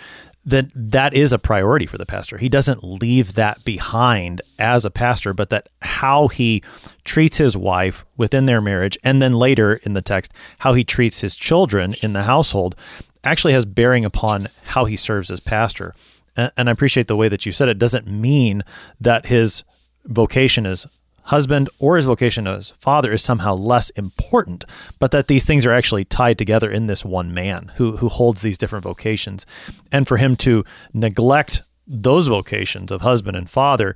that that is a priority for the pastor. He doesn't leave that behind as a pastor, but that how he treats his wife within their marriage, and then later in the text, how he treats his children in the household, actually has bearing upon how he serves as pastor. And, I appreciate the way that you said it. Doesn't mean that his vocation as husband or his vocation as father is somehow less important, but that these things are actually tied together in this one man who who holds these different vocations. And for him to neglect those vocations of husband and father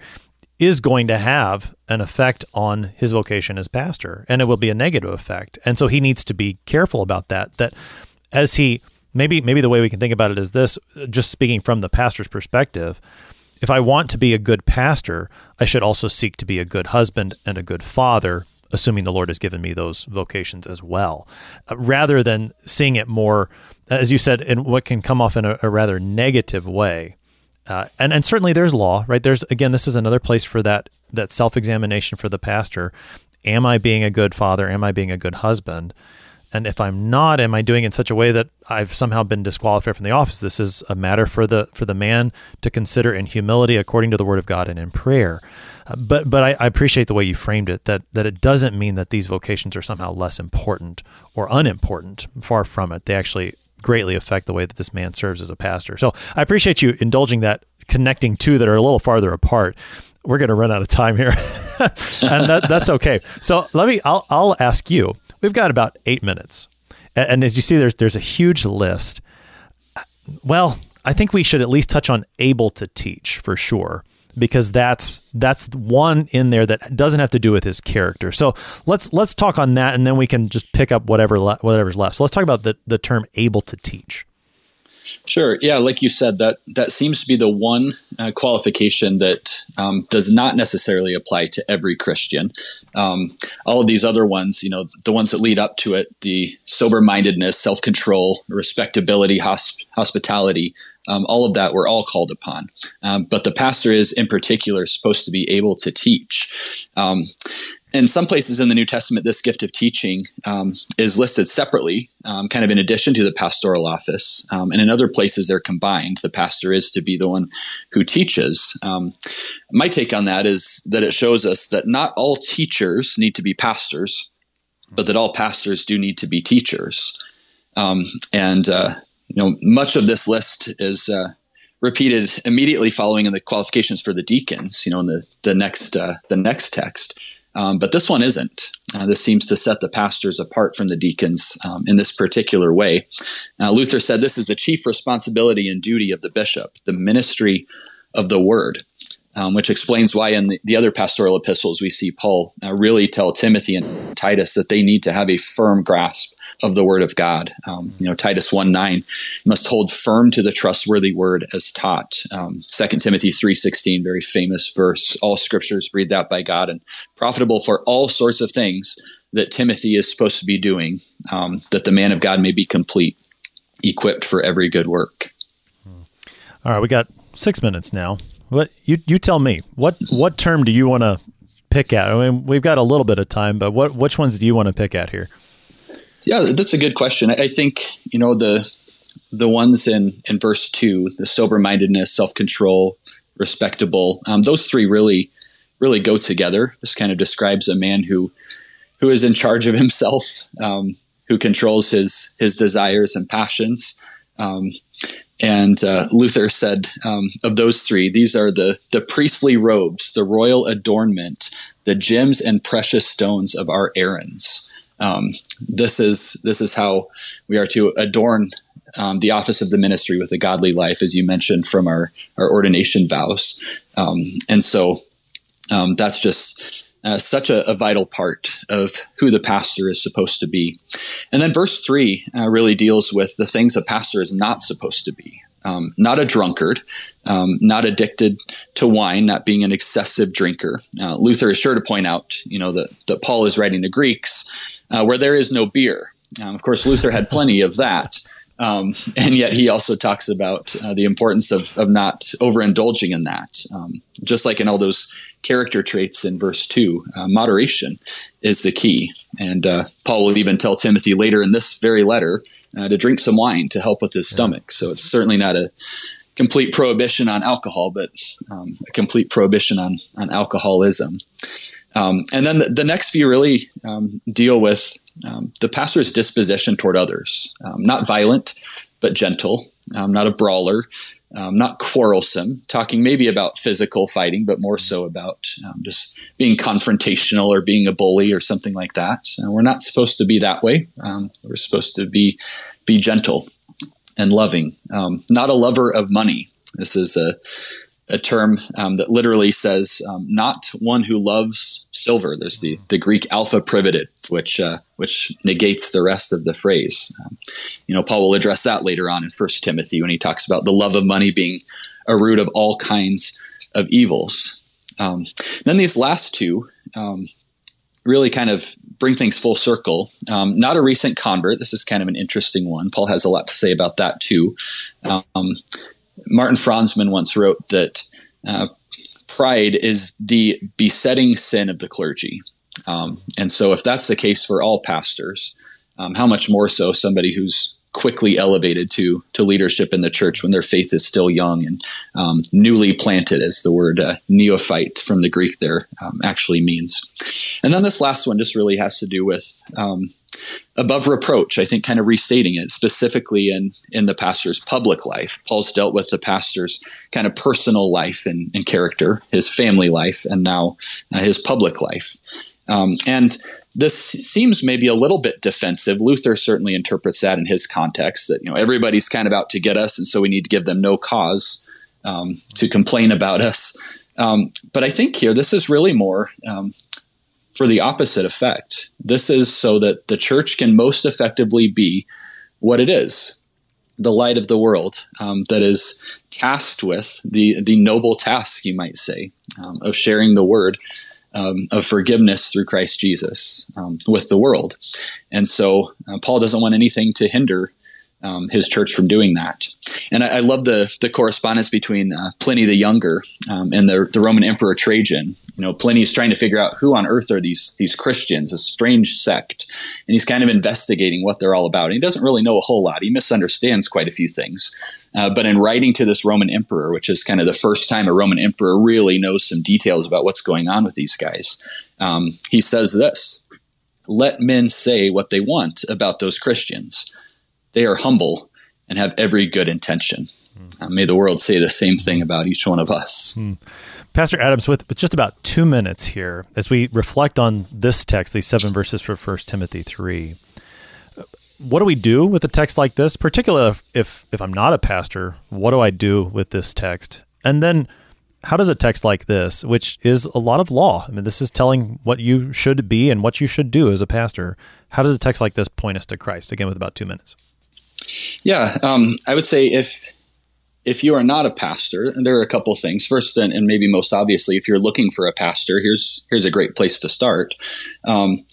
is going to have an effect on his vocation as pastor and it will be a negative effect. And so he needs to be careful about that that as he maybe maybe the way we can think about it is this just speaking from the pastor's perspective if I want to be a good pastor, I should also seek to be a good husband and a good father, assuming the Lord has given me those vocations as well, uh, rather than seeing it more, as you said, in what can come off in a, a rather negative way. Uh, and and certainly there's law, right? There's again, this is another place for that that self examination for the pastor. Am I being a good father? Am I being a good husband? And if I'm not, am I doing it in such a way that I've somehow been disqualified from the office? This is a matter for the for the man to consider in humility, according to the Word of God, and in prayer. Uh, but but I, I, appreciate the way you framed it. That that it doesn't mean that these vocations are somehow less important or unimportant. Far from it. They actually greatly affect the way that this man serves as a pastor. So I appreciate you indulging that, connecting two that are a little farther apart we're going to run out of time here, and that, that's okay. So let me. I'll I'll ask you. We've got about eight minutes, and, and as you see, there's there's a huge list. Well, I think we should at least touch on able to teach for sure because that's that's one in there that doesn't have to do with his character. So let's let's talk on that, and then we can just pick up whatever le- whatever's left. So let's talk about the the term able to teach. Sure. Yeah, like you said, that that seems to be the one uh, qualification that um, does not necessarily apply to every Christian. Um, all of these other ones, you know, the ones that lead up to it, the sober mindedness, self control, respectability, hosp- hospitality, um, all of that we're all called upon. Um, but the pastor is, in particular, supposed to be able to teach. In some places in the New Testament, this gift of teaching um, is listed separately, um, kind of in addition to the pastoral office. Um, and in other places, they're combined. The pastor is to be the one who teaches. Um, my take on that is that it shows us that not all teachers need to be pastors, but that all pastors do need to be teachers. Um, and uh, you know, much of this list is. Uh, repeated immediately following in the qualifications for the deacons, you know, in the, the next uh, the next text. Um, but this one isn't. Uh, this seems to set the pastors apart from the deacons um, in this particular way. Uh, Luther said this is the chief responsibility and duty of the bishop, the ministry of the word, um, which explains why in the, the, other pastoral epistles we see Paul uh, really tell Timothy and Titus that they need to have a firm grasp of the word of God. Um, you know, Titus 1 9 must hold firm to the trustworthy word as taught. Um, 2 Timothy 3.16, very famous verse. All scriptures breathed out by God and profitable for all sorts of things that Timothy is supposed to be doing, um, that the man of God may be complete, equipped for every good work. All right, we got six minutes now. What you you tell me? What what term do you want to pick at? I mean, we've got a little bit of time, but what which ones do you want to pick at here? Yeah, that's a good question. I think you know the the ones in in verse two, the sober mindedness, self control, respectable. Um, those three really really go together. This kind of describes a man who who is in charge of himself, um, who controls his his desires and passions. Um, and uh, Luther said um, of those three, these are the the priestly robes, the royal adornment, the gems and precious stones of our Aarons. Um, this is this is how we are to adorn um, the office of the ministry with a godly life, as you mentioned from our our ordination vows, um, and so um, that's just. Uh, such a, a, vital part of who the pastor is supposed to be. And then verse 3 uh, really deals with the things a pastor is not supposed to be. Um, not a drunkard, um, not addicted to wine, not being an excessive drinker. Uh, Luther is sure to point out, you know, that, that Paul is writing to Greeks uh, where there is no beer. Um, of course, Luther had plenty of that. Um, and yet he also talks about uh, the importance of, of not overindulging in that. Um, just like in all those character traits in verse 2, uh, moderation is the key. And uh, Paul will even tell Timothy later in this very letter uh, to drink some wine to help with his stomach. So it's certainly not a complete prohibition on alcohol, but um, a complete prohibition on on alcoholism. Um, and then the, the, next few really um, deal with um, the pastor's disposition toward others. Um, not violent, but gentle. Um, not a brawler. Um, not quarrelsome. Talking maybe about physical fighting, but more so about just being confrontational or being a bully or something like that. Uh, we're not supposed to be that way. we're supposed to be be gentle and loving. not a lover of money. This is a a term um, that literally says um, not one who loves silver. There's the, the Greek alpha privative, which uh, which negates the rest of the phrase. Um, you know, Paul will address that later on in First Timothy when he talks about the love of money being a root of all kinds of evils. Um, then these last two um, really kind of bring things full circle. Um, not a recent convert. This is kind of an interesting one. Paul has a lot to say about that too. Um, Martin Franzmann once wrote that uh, pride is the besetting sin of the clergy. Um, and so, if that's the case for all pastors, um, how much more so somebody who's quickly elevated to to leadership in the church when their faith is still young and um, newly planted, as the word uh, neophyte from the Greek there um, actually means. And then this last one just really has to do with um, above reproach, I think kind of restating it specifically in, in the pastor's public life. Paul's dealt with the pastor's kind of personal life and, and character, his family life, and now uh, his public life. Um, and this seems maybe a little bit defensive. Luther certainly interprets that in his context that, you know, everybody's kind of out to get us, and so we need to give them no cause um, to complain about us. Um, but I think here this is really more um, for the opposite effect. This is so that the church can most effectively be what it is the light of the world um, that is tasked with the, the noble task, you might say, um, of sharing the word um, of forgiveness through Christ Jesus um, with the world. And so uh, Paul doesn't want anything to hinder um, his church from doing that. And I, I love the the correspondence between uh, Pliny the Younger um, and the, the Roman Emperor Trajan. You know, Pliny's trying to figure out who on earth are these these Christians, a strange sect, and he's kind of investigating what they're all about. And he doesn't really know a whole lot. He misunderstands quite a few things. Uh, but in writing to this Roman emperor, which is kind of the first time a Roman emperor really knows some details about what's going on with these guys, um, he says this: "Let men say what they want about those Christians." They are humble and have every good intention. Mm. Uh, may the world say the same thing about each one of us. Mm. Pastor Adams, with, with just about two minutes here, as we reflect on this text, these seven verses for First Timothy 3, what do we do with a text like this? Particularly if, if, if I'm not a pastor, what do I do with this text? And then how does a text like this, which is a lot of law, I mean, this is telling what you should be and what you should do as a pastor, how does a text like this point us to Christ? Again, with about two minutes. Yeah, um, I would say if if you are not a pastor, and there are a couple things. First, and, and, maybe most obviously, if you're looking for a pastor, here's here's a great place to start. Um,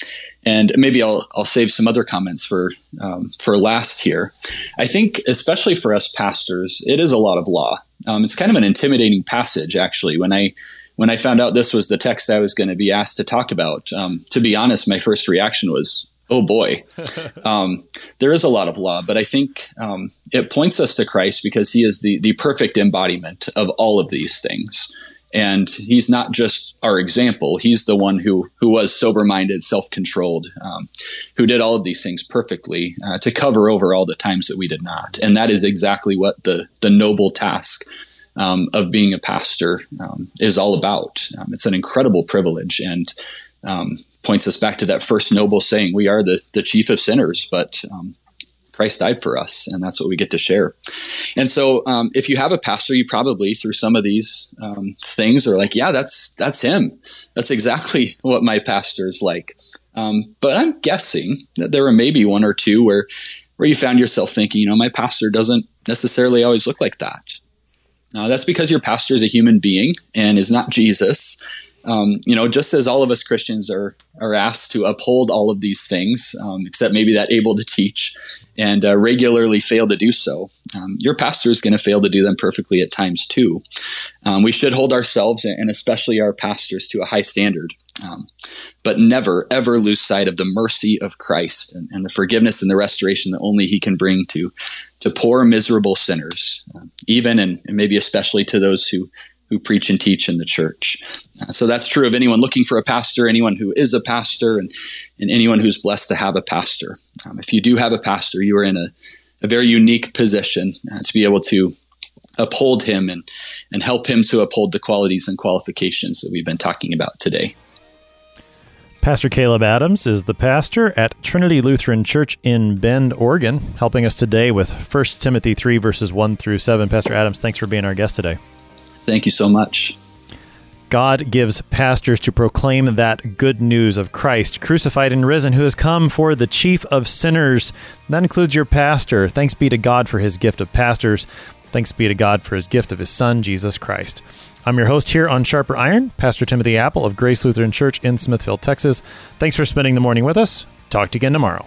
and maybe I'll I'll save some other comments for um, for last here. I think, especially for us pastors, it is a lot of law. Um, it's kind of an intimidating passage, actually. When I when I found out this was the text I was going to be asked to talk about, um, to be honest, my first reaction was, oh boy, um, there is a lot of law, but I think um, it points us to Christ because he is the, the perfect embodiment of all of these things. And he's not just our example. He's the one who, who was sober minded, self controlled, um, who did all of these things perfectly uh, to cover over all the times that we did not. And that is exactly what the, the noble task um, of being a pastor um, is all about. Um, it's an incredible privilege. And um, points us back to that first noble saying, we are the, the chief of sinners, but um, Christ died for us, and that's what we get to share. And so, um, if you have a pastor, you probably through some of these um, things are like, yeah, that's that's him. That's exactly what my pastor is like. Um, but I'm guessing that there were maybe one or two where where you found yourself thinking, you know, my pastor doesn't necessarily always look like that. Now, that's because your pastor is a human being and is not Jesus um, you know, just as all of us Christians are are asked to uphold all of these things, um, except maybe that able to teach, and uh, regularly fail to do so, um, your pastor is going to fail to do them perfectly at times too. Um, we should hold ourselves and especially our pastors to a high standard. Um, but never, ever lose sight of the mercy of Christ and, and, the forgiveness and the restoration that only He can bring to to poor, miserable sinners, uh, even and, and, maybe especially to those who who preach and teach in the church. Uh, so that's true of anyone looking for a pastor, anyone who is a pastor, and, and anyone who's blessed to have a pastor. Um, if you do have a pastor, you are in a, a very unique position uh, to be able to uphold him and, and help him to uphold the qualities and qualifications that we've been talking about today. Pastor Caleb Adams is the pastor at Trinity Lutheran Church in Bend, Oregon, helping us today with 1 Timothy 3, verses 1 through 7. Pastor Adams, thanks for being our guest today. Thank you so much. God gives pastors to proclaim that good news of Christ, crucified and risen, who has come for the chief of sinners. That includes your pastor. Thanks be to God for his gift of pastors. Thanks be to God for his gift of his son, Jesus Christ. I'm your host here on Sharper Iron, Pastor Timothy Appel of Grace Lutheran Church in Smithville, Texas. Thanks for spending the morning with us. Talk to you again tomorrow.